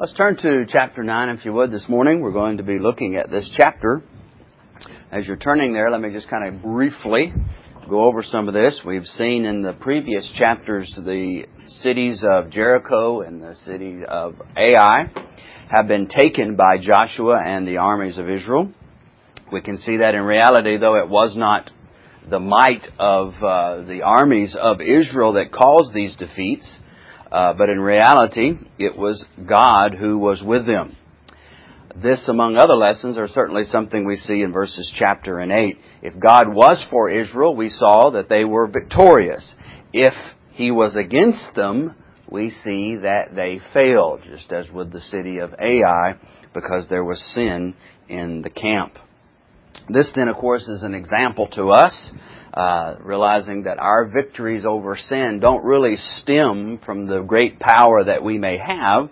Let's turn to chapter 9, if you would, this morning. We're going to be looking at this chapter. As you're turning there, let me just kind of briefly go over some of this. We've seen in the previous chapters the cities of Jericho and the city of Ai have been taken by Joshua and the armies of Israel. We can see that in reality, though it was not the might of uh, the armies of Israel that caused these defeats, uh, but in reality, it was God who was with them. This, among other lessons, are certainly something we see in verses chapter and 8. If God was for Israel, we saw that they were victorious. If He was against them, we see that they failed, just as with the city of Ai, because there was sin in the camp. This then, of course, is an example to us, uh, realizing that our victories over sin don't really stem from the great power that we may have.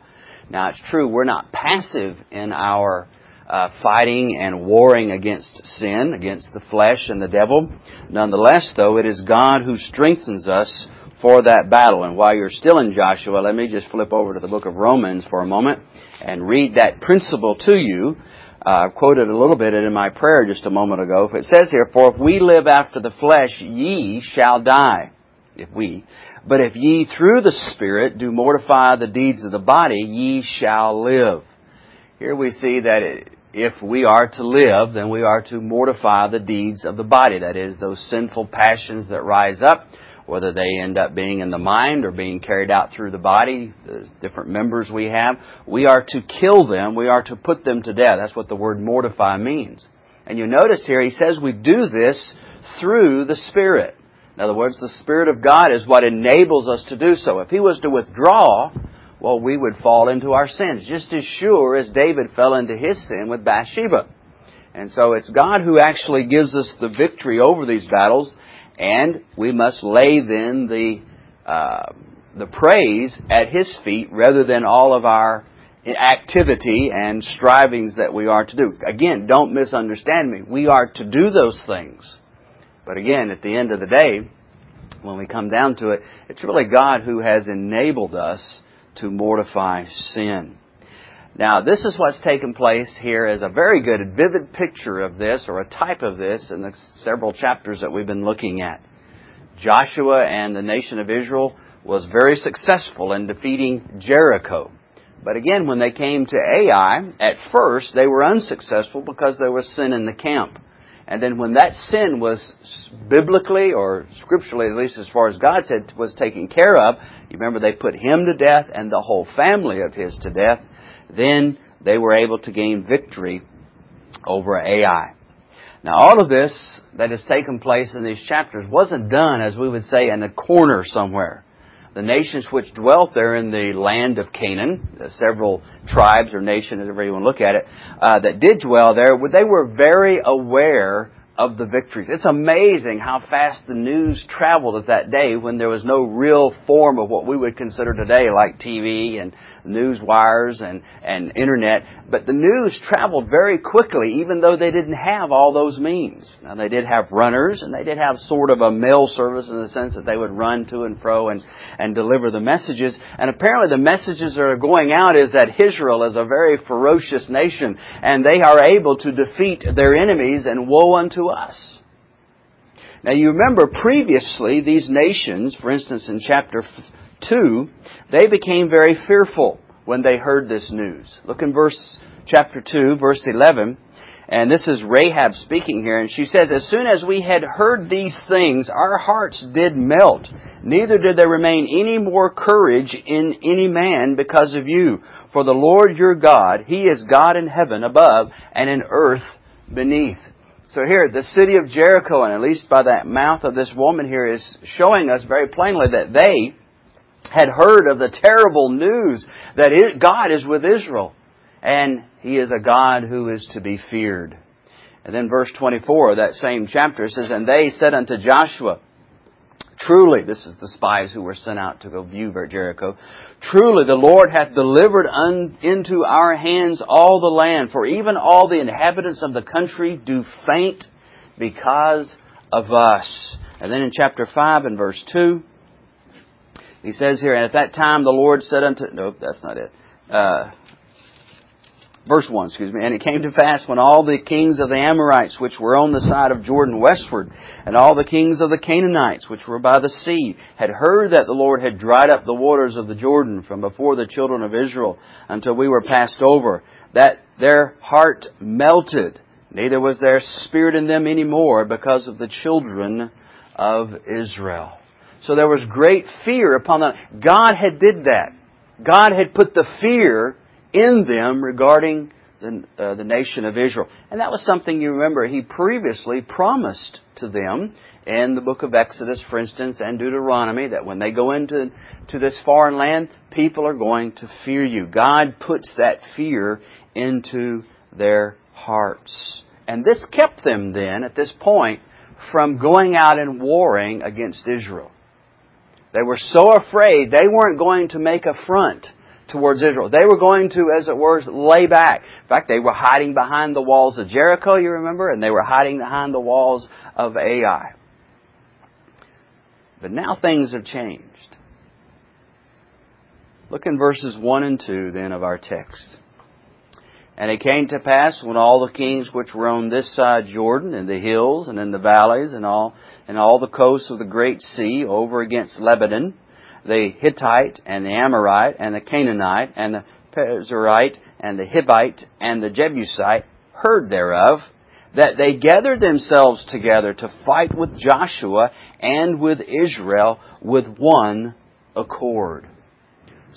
Now, it's true, we're not passive in our uh, fighting and warring against sin, against the flesh and the devil. Nonetheless, though, it is God who strengthens us for that battle. And while you're still in Joshua, let me just flip over to the book of Romans for a moment and read that principle to you uh, quoted a little bit in my prayer just a moment ago. It says here, For if we live after the flesh, ye shall die. If we. But if ye through the Spirit do mortify the deeds of the body, ye shall live. Here we see that if we are to live, then we are to mortify the deeds of the body. That is, those sinful passions that rise up whether they end up being in the mind or being carried out through the body, the different members we have, we are to kill them, we are to put them to death. That's what the word mortify means. And you notice here, he says we do this through the Spirit. In other words, the Spirit of God is what enables us to do so. If he was to withdraw, well, we would fall into our sins, just as sure as David fell into his sin with Bathsheba. And so it's God who actually gives us the victory over these battles and we must lay then the uh, the praise at His feet rather than all of our activity and strivings that we are to do. Again, don't misunderstand me. We are to do those things. But again, at the end of the day, when we come down to it, it's really God who has enabled us to mortify sin. Now, this is what's taken place here as a very good, vivid picture of this, or a type of this, in the several chapters that we've been looking at. Joshua and the nation of Israel was very successful in defeating Jericho. But again, when they came to Ai, at first they were unsuccessful because there was sin in the camp. And then when that sin was biblically or scripturally, at least as far as God said, was taken care of, you remember they put him to death and the whole family of his to death then they were able to gain victory over Ai. Now all of this that has taken place in these chapters wasn't done, as we would say, in a corner somewhere. The nations which dwelt there in the land of Canaan, several tribes or nations, however you want to look at it, uh, that did dwell there, they were very aware of the victories. It's amazing how fast the news traveled at that day when there was no real form of what we would consider today like TV and news wires and, and internet. But the news traveled very quickly even though they didn't have all those means. Now they did have runners and they did have sort of a mail service in the sense that they would run to and fro and, and deliver the messages. And apparently the messages that are going out is that Israel is a very ferocious nation and they are able to defeat their enemies and woe unto us. Now you remember previously these nations, for instance in chapter 2, they became very fearful when they heard this news. Look in verse chapter 2, verse 11. And this is Rahab speaking here, and she says, As soon as we had heard these things, our hearts did melt. Neither did there remain any more courage in any man because of you. For the Lord your God, He is God in heaven above and in earth beneath. So here, the city of Jericho, and at least by the mouth of this woman here, is showing us very plainly that they had heard of the terrible news that God is with Israel. And He is a God who is to be feared. And then verse 24 of that same chapter says, And they said unto Joshua, Truly, this is the spies who were sent out to go view Jericho. Truly, the Lord hath delivered un, into our hands all the land, for even all the inhabitants of the country do faint because of us. And then in chapter 5 and verse 2, he says here, And at that time the Lord said unto, nope, that's not it. Uh, verse 1, excuse me. And it came to pass when all the kings of the Amorites, which were on the side of Jordan westward, and all the kings of the Canaanites, which were by the sea, had heard that the Lord had dried up the waters of the Jordan from before the children of Israel until we were passed over, that their heart melted, neither was there spirit in them any more because of the children of Israel. So there was great fear upon them. God had did that. God had put the fear in them regarding the, uh, the nation of Israel. And that was something you remember he previously promised to them in the book of Exodus, for instance, and Deuteronomy, that when they go into to this foreign land, people are going to fear you. God puts that fear into their hearts. And this kept them then, at this point, from going out and warring against Israel. They were so afraid they weren't going to make a front towards Israel. They were going to, as it were, lay back. In fact, they were hiding behind the walls of Jericho, you remember, and they were hiding behind the walls of Ai. But now things have changed. Look in verses 1 and 2 then of our text. And it came to pass when all the kings which were on this side Jordan, in the hills and in the valleys and all and all the coasts of the great sea over against Lebanon, the Hittite and the Amorite and the Canaanite and the Perizzite and the Hivite and the Jebusite heard thereof, that they gathered themselves together to fight with Joshua and with Israel with one accord.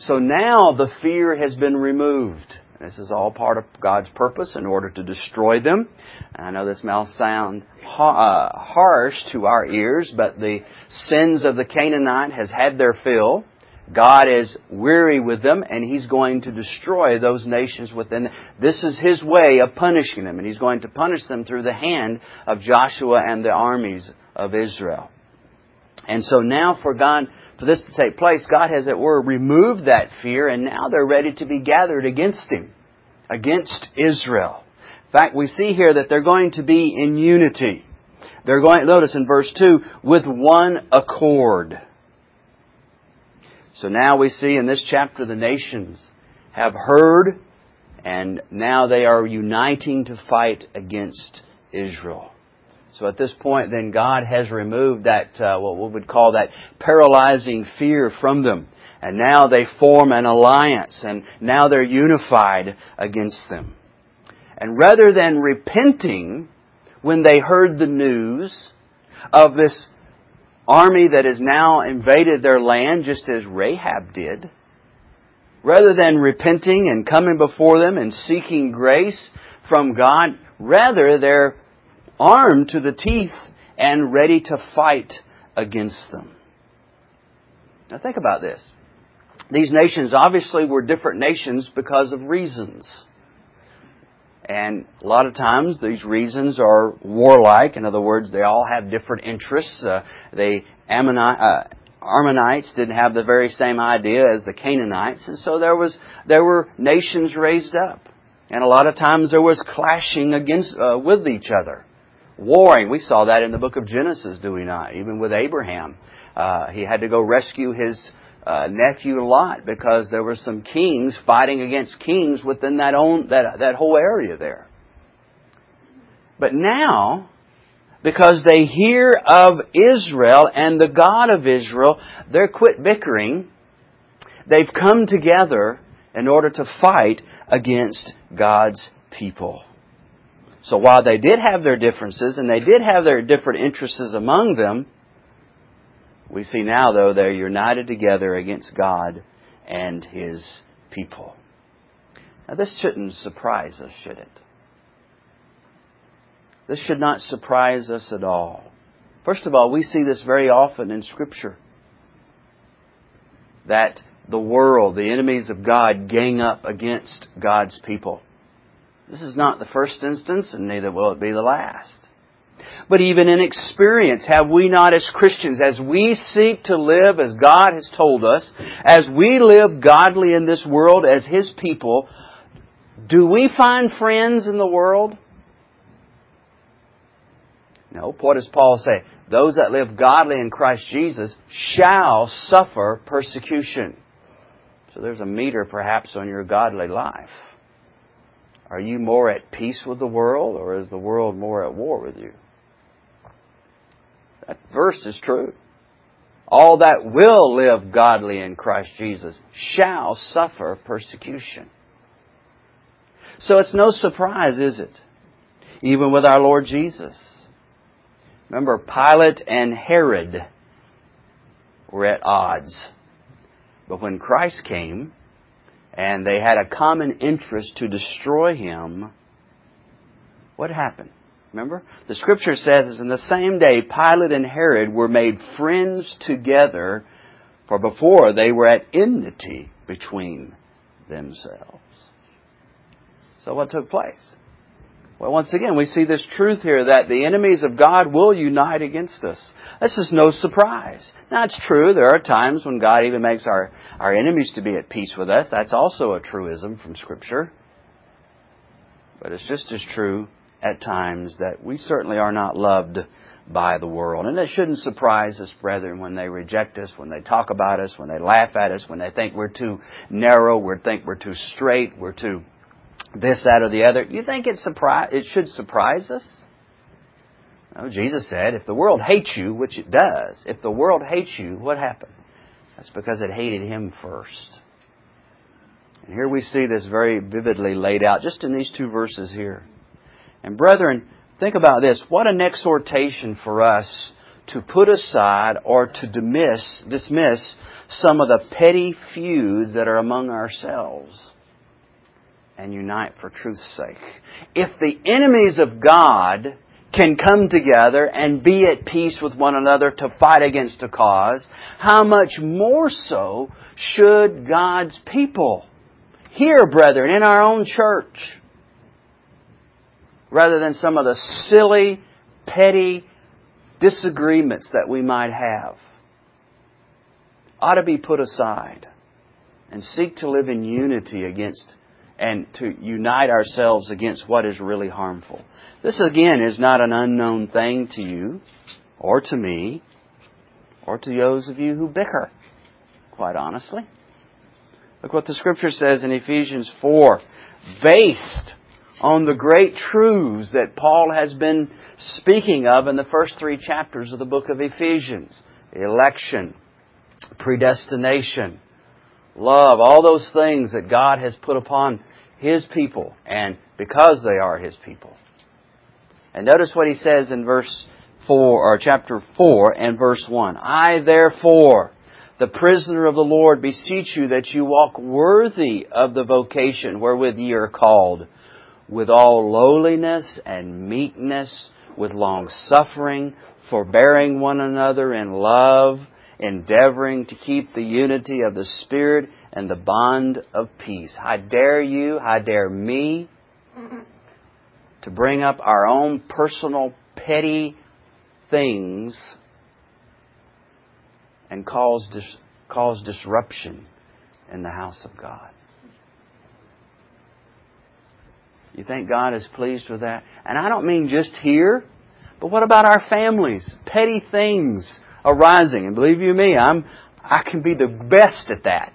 So now the fear has been removed. This is all part of God's purpose in order to destroy them. I know this may sound uh, harsh to our ears, but the sins of the Canaanite has had their fill. God is weary with them, and He's going to destroy those nations within. This is His way of punishing them, and He's going to punish them through the hand of Joshua and the armies of Israel. And so now for God for this to take place, God has, as it were, removed that fear, and now they're ready to be gathered against Him, against Israel. In fact, we see here that they're going to be in unity. They're going, notice in verse 2, with one accord. So now we see in this chapter the nations have heard and now they are uniting to fight against Israel. So at this point, then God has removed that, uh, what we would call that paralyzing fear from them. And now they form an alliance and now they're unified against them. And rather than repenting when they heard the news of this army that has now invaded their land just as Rahab did, rather than repenting and coming before them and seeking grace from God, rather they're armed to the teeth and ready to fight against them. Now think about this. These nations obviously were different nations because of reasons. And a lot of times these reasons are warlike. In other words, they all have different interests. Uh, the uh, Ammonites didn't have the very same idea as the Canaanites, and so there was there were nations raised up, and a lot of times there was clashing against uh, with each other warring. We saw that in the book of Genesis, do we not? Even with Abraham. Uh, he had to go rescue his uh, nephew Lot because there were some kings fighting against kings within that, own, that, that whole area there. But now, because they hear of Israel and the God of Israel, they're quit bickering. They've come together in order to fight against God's people. So while they did have their differences and they did have their different interests among them, we see now, though, they're united together against God and His people. Now, this shouldn't surprise us, should it? This should not surprise us at all. First of all, we see this very often in Scripture that the world, the enemies of God, gang up against God's people. This is not the first instance, and neither will it be the last. But even in experience, have we not as Christians, as we seek to live as God has told us, as we live godly in this world as His people, do we find friends in the world? No. What does Paul say? Those that live godly in Christ Jesus shall suffer persecution. So there's a meter perhaps on your godly life. Are you more at peace with the world, or is the world more at war with you? That verse is true. All that will live godly in Christ Jesus shall suffer persecution. So it's no surprise, is it? Even with our Lord Jesus. Remember, Pilate and Herod were at odds. But when Christ came, and they had a common interest to destroy him, what happened? Remember? The scripture says in the same day Pilate and Herod were made friends together, for before they were at enmity between themselves. So what took place? Well, once again, we see this truth here that the enemies of God will unite against us. This is no surprise. Now, it's true, there are times when God even makes our, our enemies to be at peace with us. That's also a truism from Scripture. But it's just as true at times that we certainly are not loved by the world. And it shouldn't surprise us, brethren, when they reject us, when they talk about us, when they laugh at us, when they think we're too narrow, we think we're too straight, we're too this, that, or the other. You think it it should surprise us? No, Jesus said, if the world hates you, which it does, if the world hates you, what happened? That's because it hated him first. And here we see this very vividly laid out just in these two verses here. And brethren, think about this. What an exhortation for us to put aside or to dismiss, dismiss some of the petty feuds that are among ourselves and unite for truth's sake. If the enemies of God can come together and be at peace with one another to fight against a cause, how much more so should God's people here, brethren, in our own church, rather than some of the silly, petty disagreements that we might have, ought to be put aside and seek to live in unity against and to unite ourselves against what is really harmful. This again is not an unknown thing to you or to me or to those of you who bicker, quite honestly. Look what the scripture says in Ephesians 4. Based on the great truths that Paul has been speaking of in the first three chapters of the book of Ephesians. Election, predestination, love, all those things that God has put upon His people, and because they are His people. And notice what He says in verse 4, or chapter 4 and verse 1. I therefore, the prisoner of the Lord, beseech you that you walk worthy of the vocation wherewith ye are called, with all lowliness and meekness, with long suffering, forbearing one another in love, endeavoring to keep the unity of the Spirit and the bond of peace. I dare you, I dare me to bring up our own personal petty things and cause, dis- cause disruption in the house of God. You think God is pleased with that? And I don't mean just here, but what about our families? Petty things arising. And believe you me, I'm, I can be the best at that.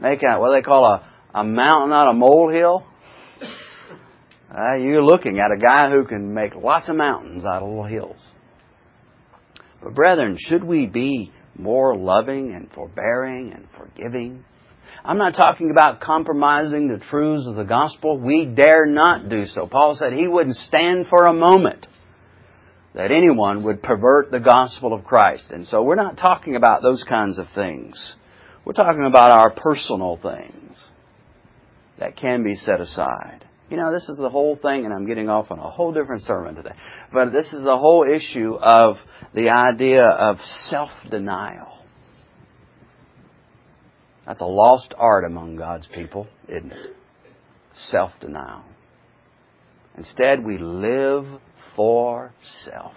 Make out what they call a, a mountain out of molehill. Uh, you're looking at a guy who can make lots of mountains out of little hills. But brethren, should we be more loving and forbearing and forgiving? I'm not talking about compromising the truths of the gospel. We dare not do so. Paul said he wouldn't stand for a moment that anyone would pervert the gospel of Christ. And so we're not talking about those kinds of things. We're talking about our personal things that can be set aside. You know, this is the whole thing, and I'm getting off on a whole different sermon today. But this is the whole issue of the idea of self denial. That's a lost art among God's people, isn't it? Self denial. Instead, we live for self.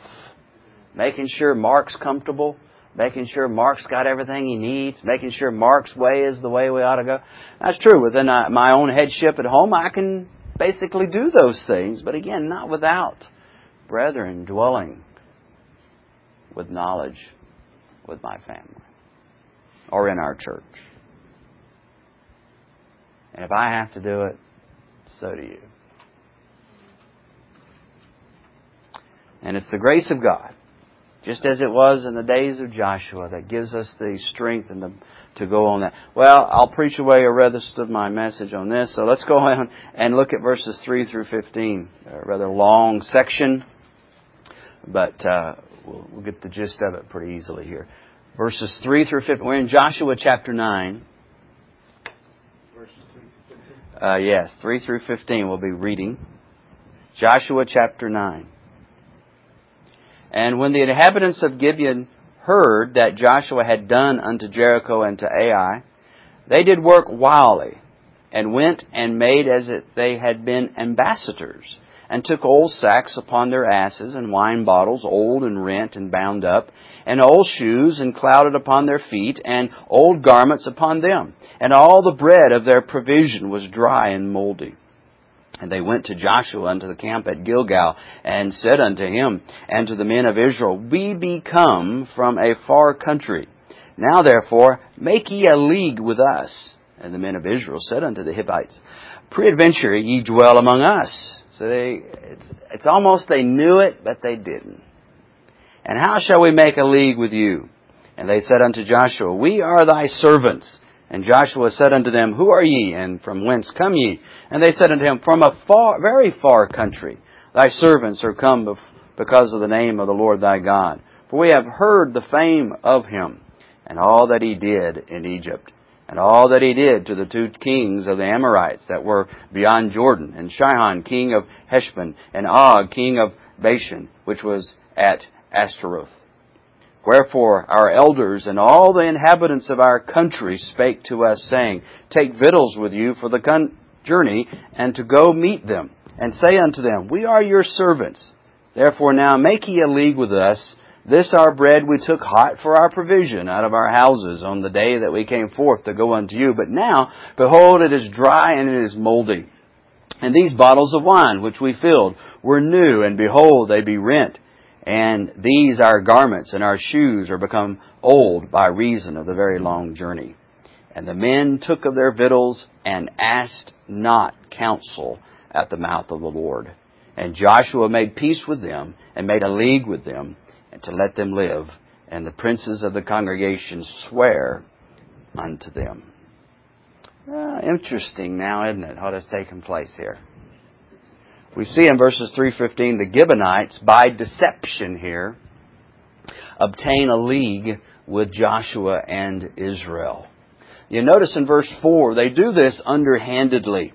Making sure Mark's comfortable, making sure Mark's got everything he needs, making sure Mark's way is the way we ought to go. That's true. Within my own headship at home, I can basically do those things, but again, not without brethren dwelling with knowledge with my family or in our church. And if I have to do it, so do you. And it's the grace of God, just as it was in the days of Joshua, that gives us the strength and the, to go on that. Well, I'll preach away a rest of my message on this, so let's go on and look at verses 3 through 15. A rather long section, but uh, we'll, we'll get the gist of it pretty easily here. Verses 3 through 15. We're in Joshua chapter 9. Uh, yes, 3 through 15 we'll be reading. Joshua chapter 9. And when the inhabitants of Gibeon heard that Joshua had done unto Jericho and to Ai, they did work wildly, and went and made as if they had been ambassadors, and took old sacks upon their asses, and wine bottles, old and rent and bound up, and old shoes and clouded upon their feet, and old garments upon them. And all the bread of their provision was dry and moldy. And they went to Joshua unto the camp at Gilgal, and said unto him and to the men of Israel, We be come from a far country. Now therefore, make ye a league with us. And the men of Israel said unto the Hivites, Peradventure ye dwell among us. So they, it's, it's almost they knew it, but they didn't. And how shall we make a league with you? And they said unto Joshua, We are thy servants. And Joshua said unto them, Who are ye, and from whence come ye? And they said unto him, From a far, very far country. Thy servants are come because of the name of the Lord thy God. For we have heard the fame of him, and all that he did in Egypt, and all that he did to the two kings of the Amorites that were beyond Jordan, and Sihon king of Heshbon, and Og, king of Bashan, which was at Ashtaroth. Wherefore our elders and all the inhabitants of our country spake to us, saying, Take victuals with you for the journey, and to go meet them, and say unto them, We are your servants. Therefore now make ye a league with us. This our bread we took hot for our provision out of our houses on the day that we came forth to go unto you. But now, behold, it is dry and it is moldy. And these bottles of wine which we filled were new, and behold, they be rent and these our garments and our shoes are become old by reason of the very long journey. And the men took of their victuals and asked not counsel at the mouth of the Lord. And Joshua made peace with them and made a league with them and to let them live. And the princes of the congregation swear unto them. Uh, interesting now, isn't it, what has taken place here? We see in verses 3:15 the Gibeonites by deception here obtain a league with Joshua and Israel. You notice in verse 4 they do this underhandedly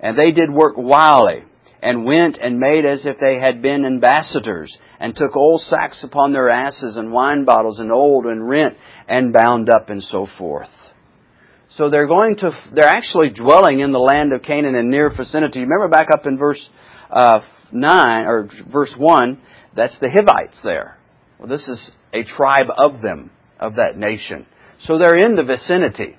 and they did work wily and went and made as if they had been ambassadors and took old sacks upon their asses and wine bottles and old and rent and bound up and so forth. So they're going to, they're actually dwelling in the land of Canaan in near vicinity. Remember back up in verse uh, 9, or verse 1, that's the Hivites there. Well, this is a tribe of them, of that nation. So they're in the vicinity.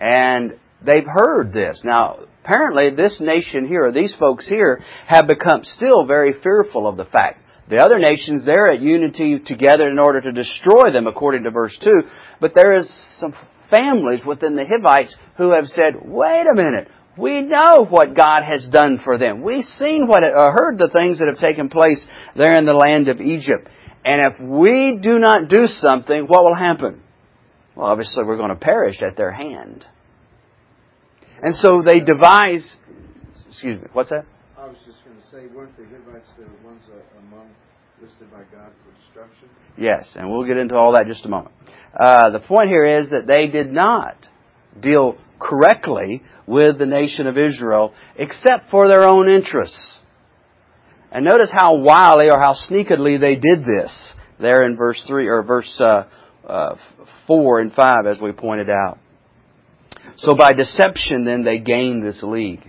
And they've heard this. Now, apparently this nation here, these folks here, have become still very fearful of the fact. The other nations, they're at unity together in order to destroy them, according to verse 2. But there is some families within the Hivites who have said, wait a minute, we know what God has done for them. We've seen what, uh, heard the things that have taken place there in the land of Egypt. And if we do not do something, what will happen? Well, obviously we're going to perish at their hand. And so they devise, excuse me, what's that? I was just going to say, weren't the Hivites the ones among listed by God for destruction? Yes, and we'll get into all that in just a moment. Uh, the point here is that they did not deal correctly with the nation of Israel, except for their own interests. And notice how wily or how sneakily they did this there in verse 3 or verse uh, uh, 4 and 5 as we pointed out. So by deception then they gained this league.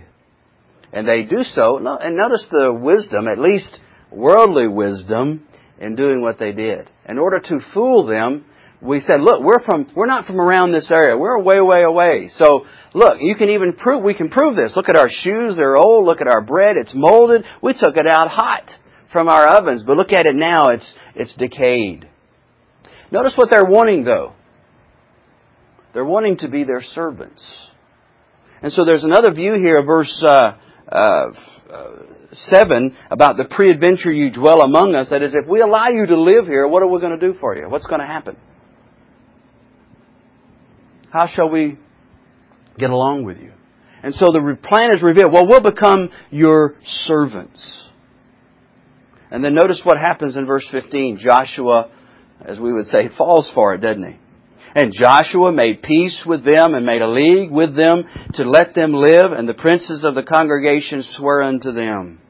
And they do so, and notice the wisdom, at least worldly wisdom, in doing what they did. In order to fool them, we said, look, we're from, we're not from around this area. We're way, way away. So, look, you can even prove, we can prove this. Look at our shoes. They're old. Look at our bread. It's molded. We took it out hot from our ovens, but look at it now. It's, it's decayed. Notice what they're wanting though. They're wanting to be their servants. And so there's another view here verse uh, uh, 7 about the pre-adventure you dwell among us. That is, if we allow you to live here, what are we going to do for you? What's going to happen? How shall we get along with you? And so the plan is revealed. Well, we'll become your servants. And then notice what happens in verse 15. Joshua, as we would say, falls for it, doesn't he? And Joshua made peace with them and made a league with them to let them live, and the princes of the congregation swear unto them.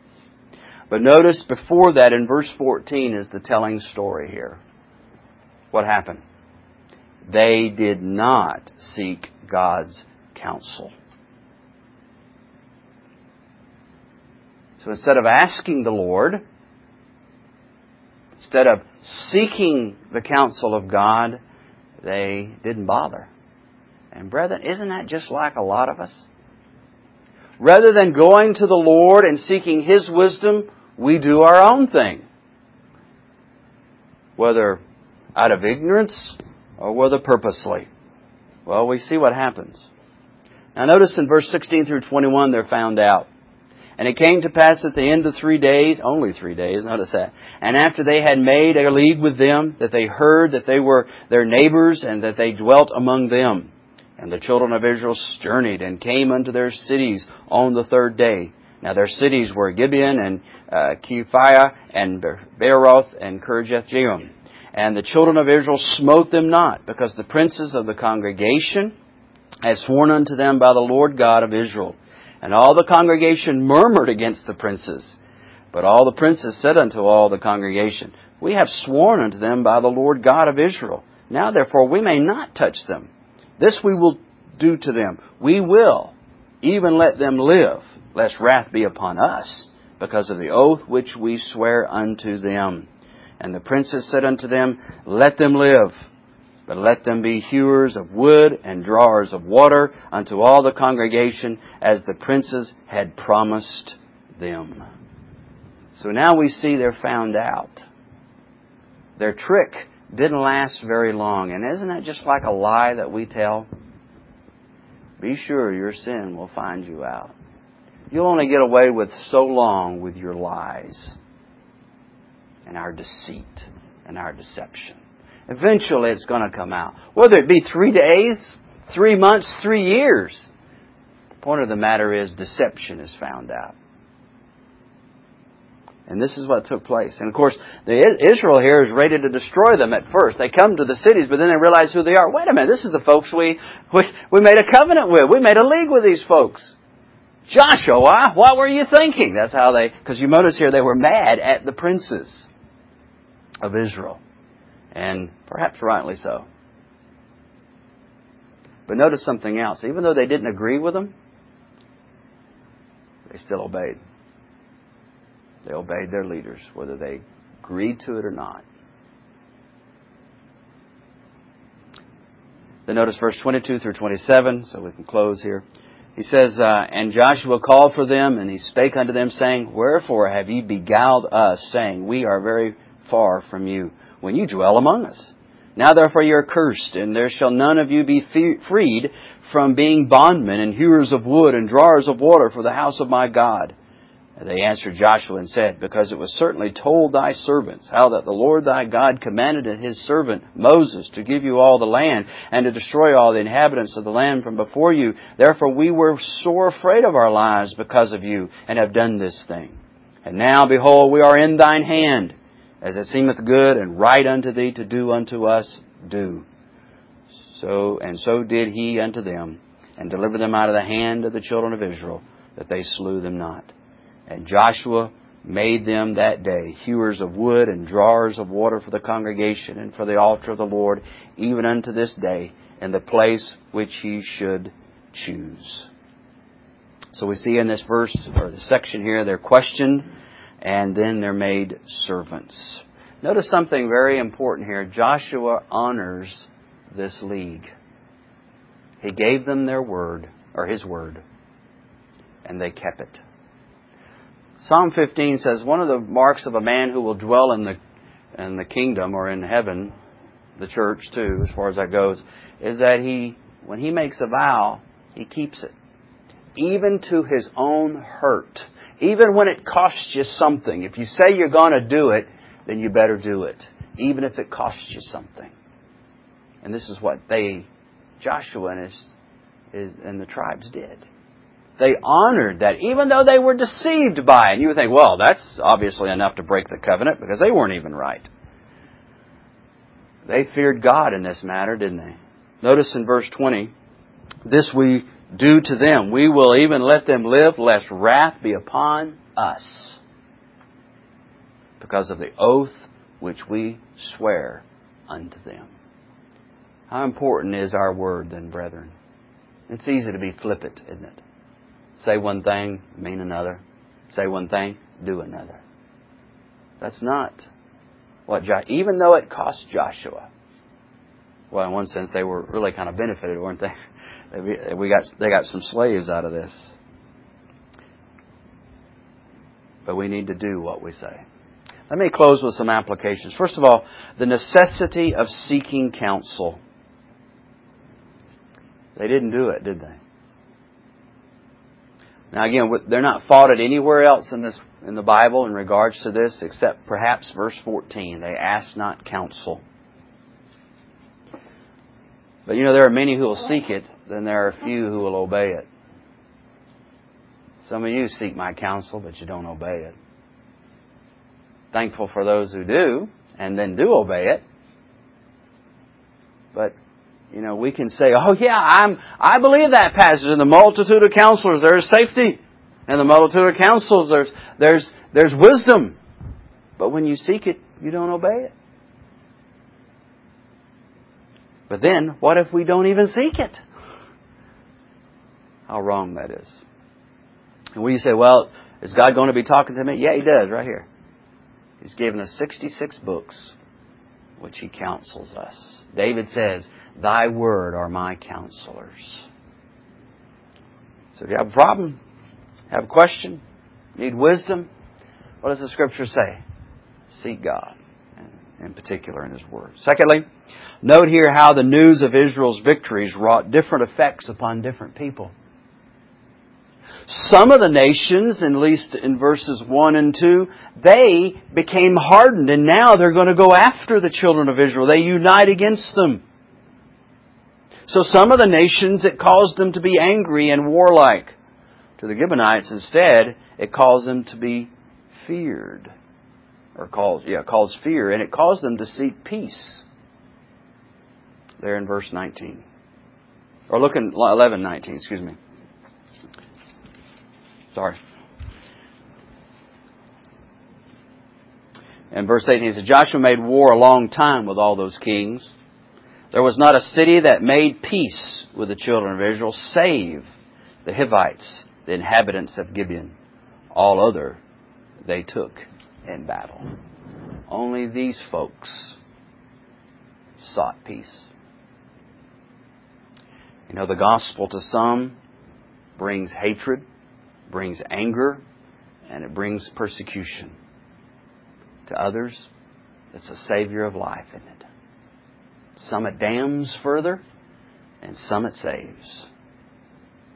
But notice before that in verse 14 is the telling story here. What happened? They did not seek God's counsel. So instead of asking the Lord, instead of seeking the counsel of God, they didn't bother. And brethren, isn't that just like a lot of us? Rather than going to the Lord and seeking His wisdom, we do our own thing. Whether out of ignorance or whether purposely. Well, we see what happens. Now notice in verse 16 through 21 they're found out. And it came to pass at the end of three days, only three days, notice that, and after they had made a league with them, that they heard that they were their neighbors and that they dwelt among them. And the children of Israel journeyed and came unto their cities on the third day. Now their cities were Gibeon and uh, Kephiah and Beeroth and Kirjathjearim. And the children of Israel smote them not, because the princes of the congregation had sworn unto them by the Lord God of Israel. And all the congregation murmured against the princes. But all the princes said unto all the congregation, We have sworn unto them by the Lord God of Israel. Now therefore we may not touch them. This we will do to them. We will even let them live, lest wrath be upon us, because of the oath which we swear unto them. And the princes said unto them, Let them live. But let them be hewers of wood and drawers of water unto all the congregation as the princes had promised them. So now we see they're found out. Their trick didn't last very long. And isn't that just like a lie that we tell? Be sure your sin will find you out. You'll only get away with so long with your lies and our deceit and our deception. Eventually it's going to come out. Whether it be three days, three months, three years. The point of the matter is deception is found out. And this is what took place. And of course, Israel here is ready to destroy them at first. They come to the cities, but then they realize who they are. Wait a minute, this is the folks we, we, we made a covenant with. We made a league with these folks. Joshua, what were you thinking? That's how they, because you notice here they were mad at the princes of Israel and perhaps rightly so. But notice something else. Even though they didn't agree with them, they still obeyed. They obeyed their leaders, whether they agreed to it or not. Then notice verse 22 through 27, so we can close here. He says, uh, And Joshua called for them, and he spake unto them, saying, Wherefore have ye beguiled us, saying, We are very far from you when you dwell among us. Now therefore you are cursed, and there shall none of you be freed from being bondmen and hewers of wood and drawers of water for the house of my God. And they answered Joshua and said, Because it was certainly told thy servants how that the Lord thy God commanded his servant Moses to give you all the land and to destroy all the inhabitants of the land from before you. Therefore we were sore afraid of our lives because of you and have done this thing. And now behold, we are in thine hand as it seemeth good and right unto thee to do unto us, do. So, and so did he unto them, and delivered them out of the hand of the children of Israel, that they slew them not. And Joshua made them that day hewers of wood and drawers of water for the congregation and for the altar of the Lord, even unto this day, in the place which he should choose. So we see in this verse, or the section here, they're questioned and then they're made servants. Notice something very important here. Joshua honors this league. He gave them their word, or his word, and they kept it. Psalm 15 says one of the marks of a man who will dwell in the in the kingdom or in heaven, the church too, as far as that goes, is that he when he makes a vow, he keeps it. even to his own hurt. Even when it costs you something. If you say you're going to do it, then you better do it. Even if it costs you something. And this is what they, Joshua and, his, his, and the tribes did. They honored that, even though they were deceived by it. And you would think, well, that's obviously enough to break the covenant because they weren't even right. They feared God in this matter, didn't they? Notice in verse 20, this we do to them. We will even let them live, lest wrath be upon us because of the oath which we swear unto them. How important is our word then, brethren? It's easy to be flippant, isn't it? Say one thing, mean another. Say one thing, do another. That's not what Joshua, even though it cost Joshua. Well, in one sense, they were really kind of benefited, weren't they? We got, they got some slaves out of this. But we need to do what we say. Let me close with some applications. First of all, the necessity of seeking counsel. They didn't do it, did they? Now again, they're not fought anywhere else in this in the Bible in regards to this, except perhaps verse 14. They ask not counsel. But you know, there are many who will seek it, then there are few who will obey it. Some of you seek my counsel, but you don't obey it. Thankful for those who do, and then do obey it. But you know, we can say, "Oh yeah, I'm I believe that passage in the multitude of counselors there is safety, in the multitude of counsels there's there's there's wisdom." But when you seek it, you don't obey it. But then, what if we don't even seek it? How wrong that is. And we say, "Well, is God going to be talking to me?" Yeah, He does, right here. He's given us 66 books, which He counsels us. David says, Thy word are my counselors. So if you have a problem, have a question, need wisdom, what does the scripture say? Seek God, in particular in His Word. Secondly, note here how the news of Israel's victories wrought different effects upon different people. Some of the nations, at least in verses 1 and 2, they became hardened and now they're going to go after the children of Israel. They unite against them. So some of the nations, it caused them to be angry and warlike. To the Gibeonites, instead, it caused them to be feared. Or calls, yeah, calls fear, and it caused them to seek peace. There in verse 19. Or look in 11, 19, excuse me. Sorry. In verse 18, he said, Joshua made war a long time with all those kings. There was not a city that made peace with the children of Israel, save the Hivites, the inhabitants of Gibeon. All other they took in battle. Only these folks sought peace. You know, the gospel to some brings hatred, brings anger, and it brings persecution. To others, it's a savior of life, isn't it? Some it damns further, and some it saves.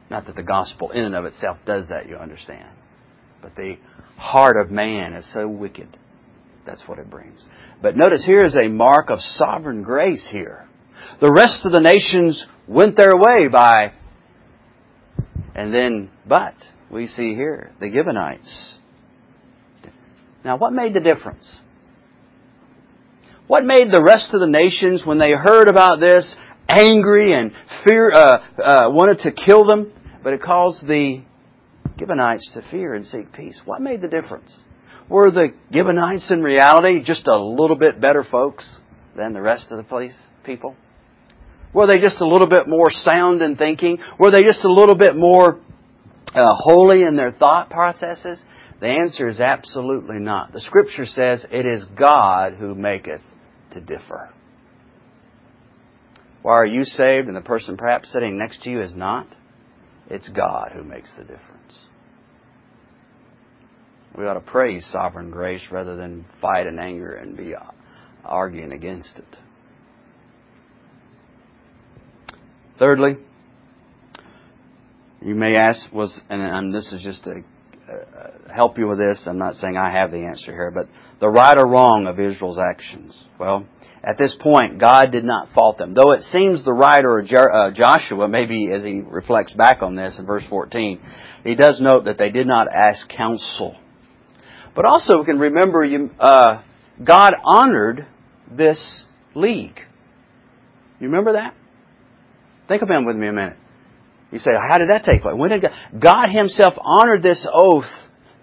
Not that the gospel in and of itself does that, you understand. But the heart of man is so wicked. That's what it brings. But notice here is a mark of sovereign grace here. The rest of the nations went their way by, and then, but, we see here, the Gibeonites. Now, what made the difference? What made the rest of the nations, when they heard about this, angry and fear, uh, uh, wanted to kill them? But it caused the Gibeonites to fear and seek peace. What made the difference? Were the Gibeonites in reality just a little bit better folks than the rest of the place, people? Were they just a little bit more sound in thinking? Were they just a little bit more uh, holy in their thought processes? The answer is absolutely not. The scripture says it is God who maketh to differ. Why are you saved and the person perhaps sitting next to you is not? It's God who makes the difference. We ought to praise sovereign grace rather than fight in anger and be arguing against it. Thirdly, You may ask, was, and, and this is just to uh, help you with this. I'm not saying I have the answer here, but the right or wrong of Israel's actions. Well, at this point, God did not fault them. Though it seems the writer uh, Joshua, maybe as he reflects back on this in verse 14, he does note that they did not ask counsel. But also we can remember you, uh, God honored this league. You remember that? Think about it with me a minute. You say, how did that take place? When did God, God Himself honored this oath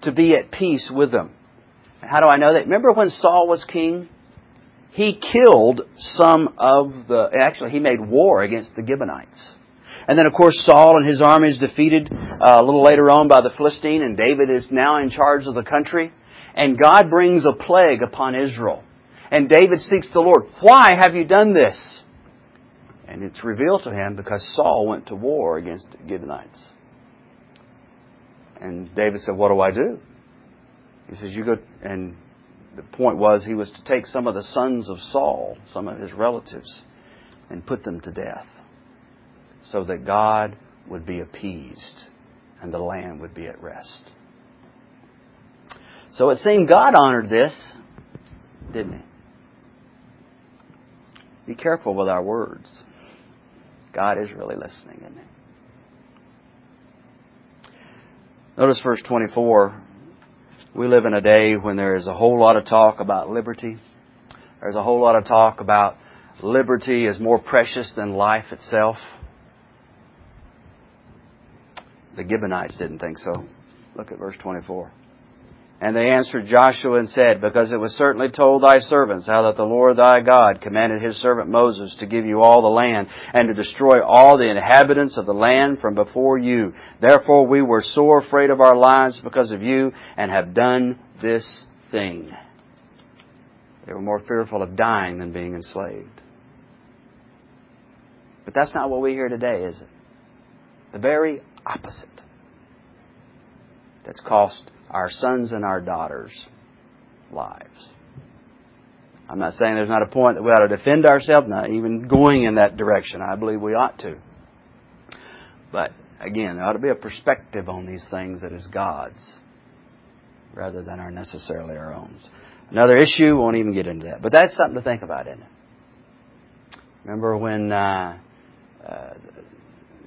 to be at peace with them? How do I know that? Remember when Saul was king? He killed some of the, actually he made war against the Gibeonites. And then of course Saul and his army is defeated uh, a little later on by the Philistine and David is now in charge of the country. And God brings a plague upon Israel. And David seeks the Lord. Why have you done this? And it's revealed to him because Saul went to war against the Gibeonites. And David said, What do I do? He says, You go, and the point was he was to take some of the sons of Saul, some of his relatives, and put them to death so that God would be appeased and the land would be at rest. So it seemed God honored this, didn't he? Be careful with our words. God is really listening, isn't He? Notice verse 24. We live in a day when there is a whole lot of talk about liberty. There's a whole lot of talk about liberty is more precious than life itself. The Gibeonites didn't think so. Look at verse 24. And they answered Joshua and said, Because it was certainly told thy servants how that the Lord thy God commanded his servant Moses to give you all the land and to destroy all the inhabitants of the land from before you. Therefore we were sore afraid of our lives because of you and have done this thing. They were more fearful of dying than being enslaved. But that's not what we hear today, is it? The very opposite. That's cost our sons and our daughters' lives. I'm not saying there's not a point that we ought to defend ourselves, not even going in that direction. I believe we ought to. But again, there ought to be a perspective on these things that is God's rather than our necessarily our own. Another issue, won't even get into that. But that's something to think about, isn't it? Remember when uh, uh,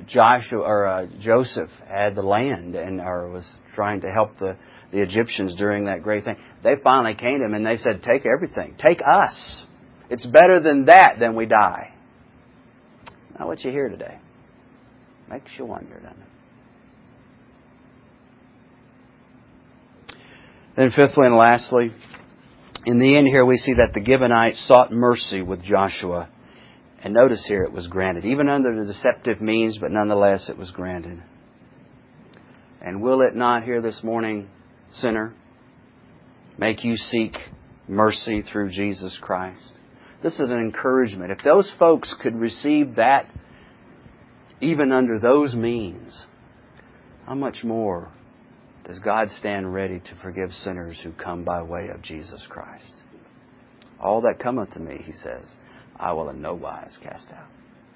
Joshua or uh, Joseph had the land and or was trying to help the the Egyptians during that great thing. They finally came to him and they said, Take everything. Take us. It's better than that than we die. Now, what you hear today makes you wonder, doesn't it? Then, fifthly and lastly, in the end here we see that the Gibeonites sought mercy with Joshua. And notice here it was granted, even under the deceptive means, but nonetheless it was granted. And will it not here this morning sinner, make you seek mercy through Jesus Christ. This is an encouragement. If those folks could receive that even under those means, how much more does God stand ready to forgive sinners who come by way of Jesus Christ? All that cometh to me, he says, I will in no wise cast out.